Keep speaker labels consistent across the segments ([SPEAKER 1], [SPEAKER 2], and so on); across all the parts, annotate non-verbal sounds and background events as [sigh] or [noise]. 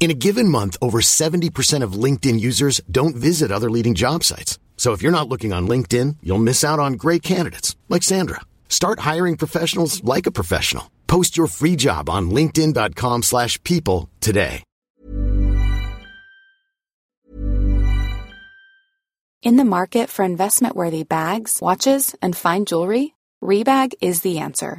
[SPEAKER 1] In a given month, over 70% of LinkedIn users don't visit other leading job sites. So if you're not looking on LinkedIn, you'll miss out on great candidates like Sandra. Start hiring professionals like a professional. Post your free job on linkedin.com/people today.
[SPEAKER 2] In the market for investment worthy bags, watches, and fine jewelry, Rebag is the answer.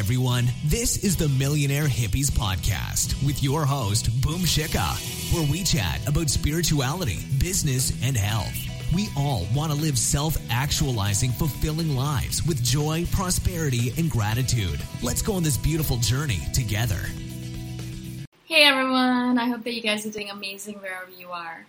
[SPEAKER 3] everyone, this is the Millionaire Hippies Podcast with your host, Boom Shikha, where we chat about spirituality, business, and health. We all want to live self actualizing, fulfilling lives with joy, prosperity, and gratitude. Let's go on this beautiful journey together.
[SPEAKER 4] Hey everyone, I hope that you guys are doing amazing wherever you are.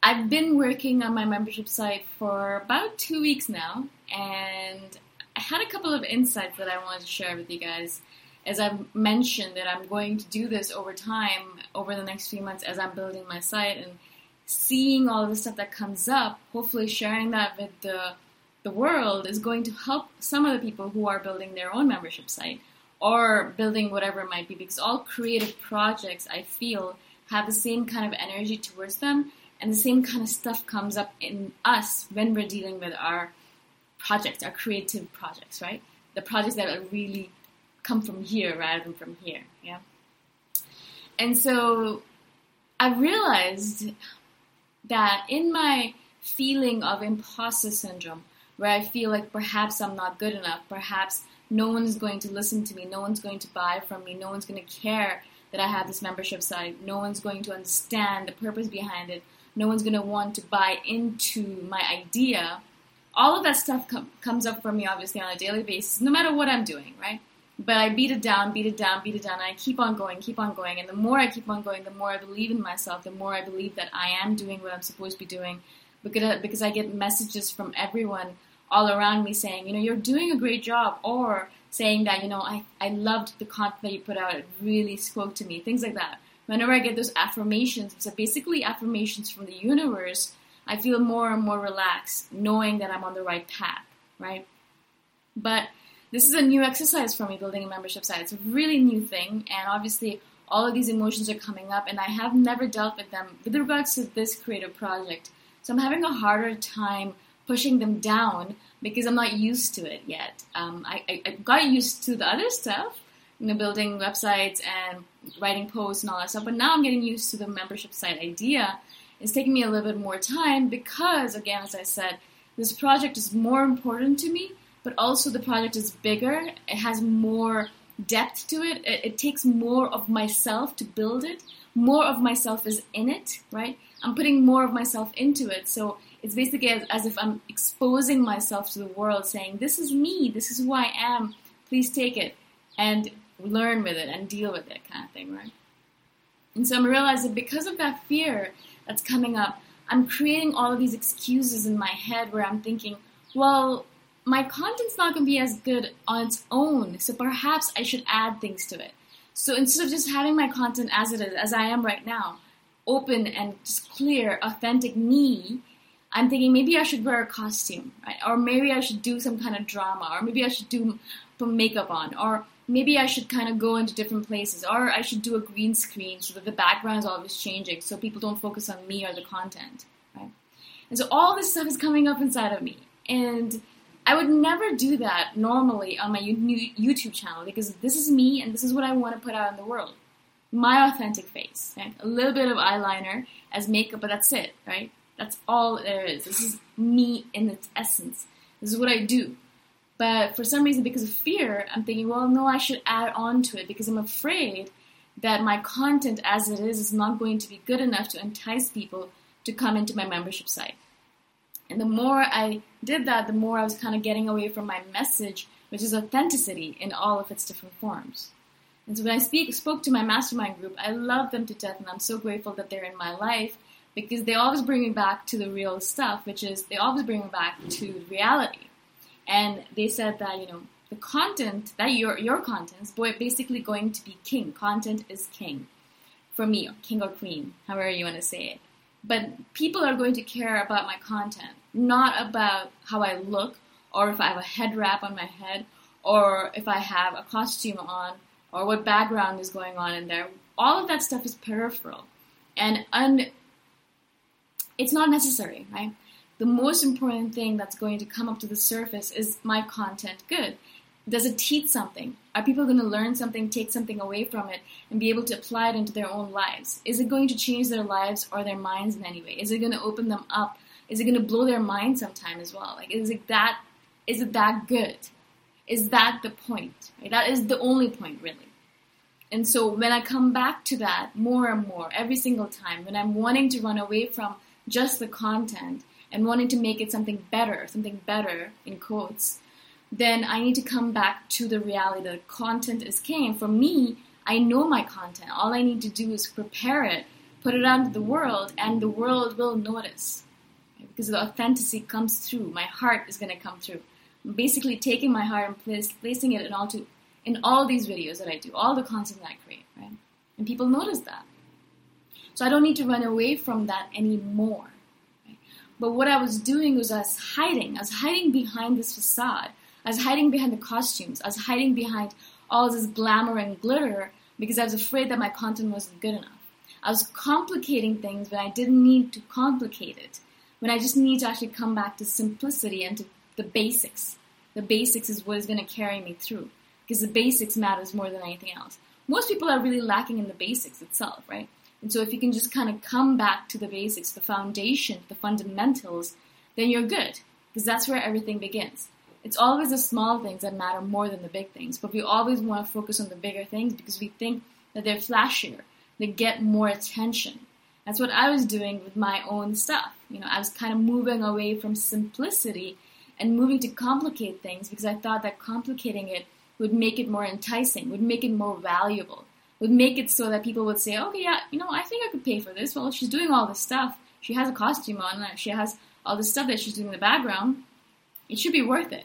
[SPEAKER 4] I've been working on my membership site for about two weeks now, and I had a couple of insights that I wanted to share with you guys. As I've mentioned, that I'm going to do this over time, over the next few months, as I'm building my site and seeing all the stuff that comes up. Hopefully, sharing that with the the world is going to help some of the people who are building their own membership site or building whatever it might be. Because all creative projects, I feel, have the same kind of energy towards them, and the same kind of stuff comes up in us when we're dealing with our projects, our creative projects, right? The projects that really come from here rather than from here, yeah? And so I realized that in my feeling of imposter syndrome, where I feel like perhaps I'm not good enough, perhaps no one's going to listen to me, no one's going to buy from me, no one's going to care that I have this membership site, no one's going to understand the purpose behind it, no one's going to want to buy into my idea all of that stuff com- comes up for me obviously on a daily basis, no matter what I'm doing, right? But I beat it down, beat it down, beat it down, I keep on going, keep on going. And the more I keep on going, the more I believe in myself, the more I believe that I am doing what I'm supposed to be doing. Because, uh, because I get messages from everyone all around me saying, you know, you're doing a great job, or saying that, you know, I, I loved the content that you put out, it really spoke to me, things like that. Whenever I get those affirmations, so basically affirmations from the universe, I feel more and more relaxed knowing that I'm on the right path, right? But this is a new exercise for me building a membership site. It's a really new thing, and obviously, all of these emotions are coming up, and I have never dealt with them with regards to this creative project. So I'm having a harder time pushing them down because I'm not used to it yet. Um, I, I, I, got used to the other stuff, you know, building websites and writing posts and all that stuff, but now I'm getting used to the membership site idea. It's taking me a little bit more time because, again, as I said, this project is more important to me, but also the project is bigger. It has more depth to it. It, it takes more of myself to build it. More of myself is in it, right? I'm putting more of myself into it. So it's basically as, as if I'm exposing myself to the world, saying, This is me, this is who I am, please take it and learn with it and deal with it, kind of thing, right? And so I'm realizing because of that fear that's coming up, I'm creating all of these excuses in my head where I'm thinking, well, my content's not going to be as good on its own, so perhaps I should add things to it. So instead of just having my content as it is, as I am right now, open and just clear, authentic me, I'm thinking maybe I should wear a costume, right? Or maybe I should do some kind of drama, or maybe I should do put makeup on, or maybe I should kind of go into different places, or I should do a green screen so that the background is always changing, so people don't focus on me or the content, right? And so all this stuff is coming up inside of me, and I would never do that normally on my YouTube channel because this is me and this is what I want to put out in the world. My authentic face, right? A little bit of eyeliner as makeup, but that's it, right? That's all there is. This is me in its essence. This is what I do. But for some reason, because of fear, I'm thinking, well, no, I should add on to it because I'm afraid that my content as it is is not going to be good enough to entice people to come into my membership site. And the more I did that, the more I was kind of getting away from my message, which is authenticity in all of its different forms. And so when I speak, spoke to my mastermind group, I love them to death, and I'm so grateful that they're in my life because they always bring me back to the real stuff, which is they always bring me back to reality. And they said that you know the content that your your content is basically going to be king. Content is king for me, king or queen, however you want to say it. But people are going to care about my content, not about how I look, or if I have a head wrap on my head, or if I have a costume on, or what background is going on in there. All of that stuff is peripheral and un- it's not necessary, right? The most important thing that's going to come up to the surface is my content good? Does it teach something? Are people going to learn something, take something away from it, and be able to apply it into their own lives? Is it going to change their lives or their minds in any way? Is it going to open them up? Is it going to blow their mind sometime as well? Like, is it that? Is it that good? Is that the point? Right? That is the only point, really. And so when I come back to that more and more every single time, when I'm wanting to run away from just the content and wanting to make it something better, something better in quotes, then I need to come back to the reality that content is king. For me, I know my content. All I need to do is prepare it, put it out to the world, and the world will notice. Because the authenticity comes through. My heart is going to come through. I'm basically taking my heart and place, placing it in all, to, in all these videos that I do, all the content that I create, right? And people notice that. So I don't need to run away from that anymore. But what I was doing was I was hiding. I was hiding behind this facade. I was hiding behind the costumes. I was hiding behind all this glamour and glitter because I was afraid that my content wasn't good enough. I was complicating things when I didn't need to complicate it. When I just need to actually come back to simplicity and to the basics. The basics is what is going to carry me through because the basics matters more than anything else. Most people are really lacking in the basics itself, right? And so if you can just kind of come back to the basics, the foundation, the fundamentals, then you're good because that's where everything begins. It's always the small things that matter more than the big things, but we always want to focus on the bigger things because we think that they're flashier, they get more attention. That's what I was doing with my own stuff. You know, I was kind of moving away from simplicity and moving to complicate things because I thought that complicating it would make it more enticing, would make it more valuable, would make it so that people would say, okay, yeah, you know, I think I could pay for this. Well, she's doing all this stuff. She has a costume on, she has all this stuff that she's doing in the background. It should be worth it.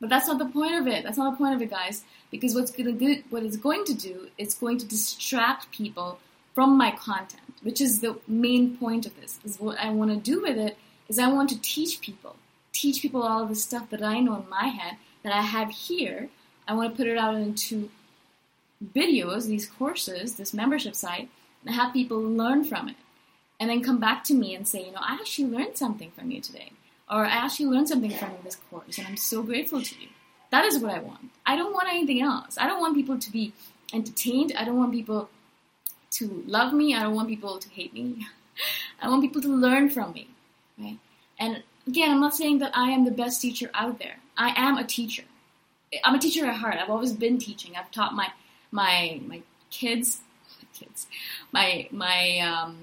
[SPEAKER 4] But that's not the point of it. That's not the point of it, guys. Because what's gonna do, what it's going to do, it's going to distract people from my content, which is the main point of this. Is what I want to do with it is I want to teach people, teach people all the stuff that I know in my head that I have here. I want to put it out into videos, these courses, this membership site, and have people learn from it, and then come back to me and say, you know, I actually learned something from you today or I actually learned something from this course and I'm so grateful to you. That is what I want. I don't want anything else. I don't want people to be entertained. I don't want people to love me. I don't want people to hate me. [laughs] I want people to learn from me, right? And again, I'm not saying that I am the best teacher out there. I am a teacher. I'm a teacher at heart. I've always been teaching. I've taught my my my kids, my kids, my my um,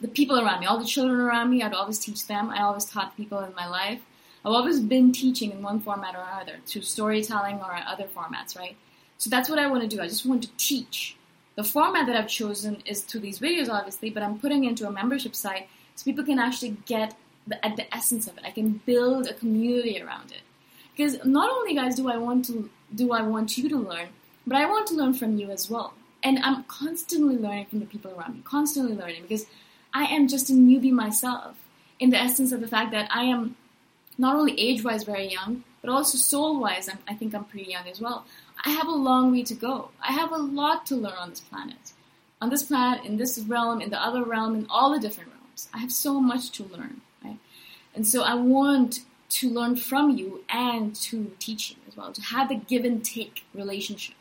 [SPEAKER 4] the people around me, all the children around me, I'd always teach them. I always taught people in my life. I've always been teaching in one format or another, through storytelling or other formats, right? So that's what I want to do. I just want to teach. The format that I've chosen is through these videos, obviously, but I'm putting into a membership site so people can actually get the, at the essence of it. I can build a community around it. Because not only, guys, do I want to do I want you to learn, but I want to learn from you as well. And I'm constantly learning from the people around me, constantly learning because I am just a newbie myself in the essence of the fact that I am not only age wise very young, but also soul wise, I think I'm pretty young as well. I have a long way to go. I have a lot to learn on this planet. On this planet, in this realm, in the other realm, in all the different realms. I have so much to learn, right? And so I want to learn from you and to teach you as well, to have a give and take relationship.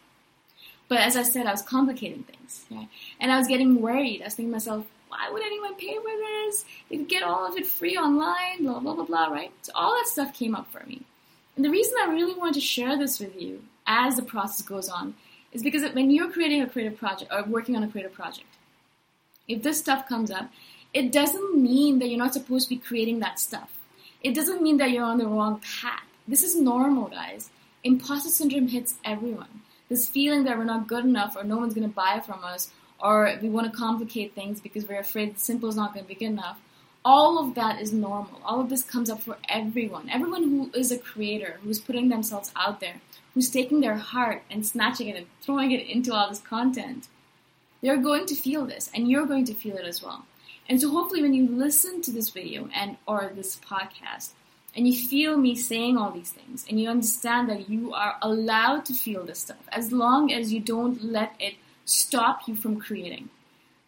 [SPEAKER 4] But as I said, I was complicating things, right? And I was getting worried. I was thinking to myself, why would anyone pay for this? They could get all of it free online, blah, blah, blah, blah, right? So all that stuff came up for me. And the reason I really want to share this with you as the process goes on is because when you're creating a creative project or working on a creative project, if this stuff comes up, it doesn't mean that you're not supposed to be creating that stuff. It doesn't mean that you're on the wrong path. This is normal, guys. Imposter syndrome hits everyone. This feeling that we're not good enough or no one's going to buy from us or we want to complicate things because we're afraid simple is not going to be good enough. All of that is normal. All of this comes up for everyone. Everyone who is a creator, who's putting themselves out there, who's taking their heart and snatching it and throwing it into all this content, they're going to feel this, and you're going to feel it as well. And so hopefully when you listen to this video and or this podcast, and you feel me saying all these things, and you understand that you are allowed to feel this stuff, as long as you don't let it stop you from creating.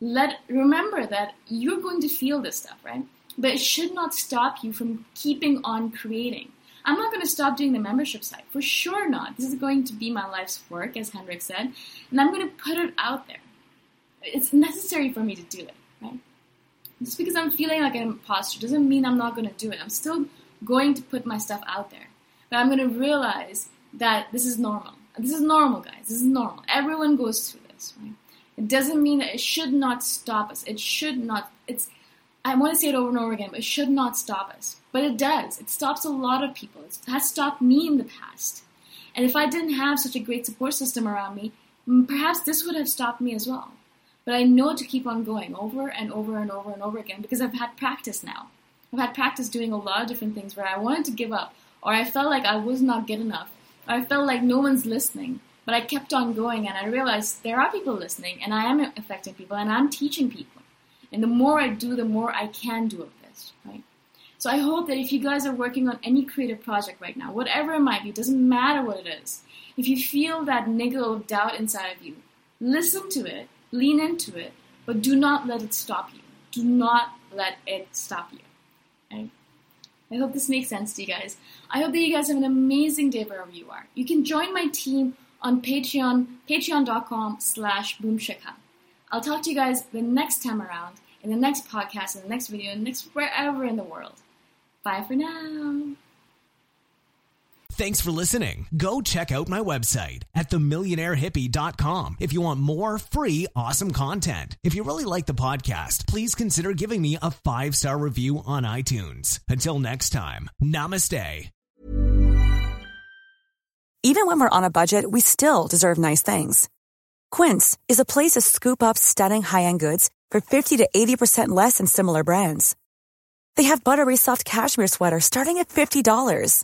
[SPEAKER 4] Let remember that you're going to feel this stuff, right? But it should not stop you from keeping on creating. I'm not going to stop doing the membership site, for sure not. This is going to be my life's work, as Hendrik said, and I'm going to put it out there. It's necessary for me to do it, right? Just because I'm feeling like an imposter doesn't mean I'm not going to do it. I'm still going to put my stuff out there. But I'm going to realize that this is normal. This is normal, guys. This is normal. Everyone goes through this, right? It doesn't mean that it should not stop us. It should not. It's. I want to say it over and over again, but it should not stop us. But it does. It stops a lot of people. It has stopped me in the past. And if I didn't have such a great support system around me, perhaps this would have stopped me as well. But I know to keep on going over and over and over and over again because I've had practice now. I've had practice doing a lot of different things where I wanted to give up, or I felt like I was not good enough, or I felt like no one's listening. But I kept on going and I realized there are people listening and I am affecting people and I'm teaching people. And the more I do, the more I can do of this, right? So I hope that if you guys are working on any creative project right now, whatever it might be, doesn't matter what it is. If you feel that niggle of doubt inside of you, listen to it, lean into it, but do not let it stop you. Do not let it stop you. Okay? I hope this makes sense to you guys. I hope that you guys have an amazing day wherever you are. You can join my team on Patreon, patreon.com slash boomshikha. I'll talk to you guys the next time around, in the next podcast, in the next video, in the next wherever in the world. Bye for now.
[SPEAKER 3] Thanks for listening. Go check out my website at themillionairehippie.com if you want more free, awesome content. If you really like the podcast, please consider giving me a five star review on iTunes. Until next time, namaste.
[SPEAKER 5] Even when we're on a budget, we still deserve nice things. Quince is a place to scoop up stunning high-end goods for 50 to 80% less than similar brands. They have buttery soft cashmere sweaters starting at $50,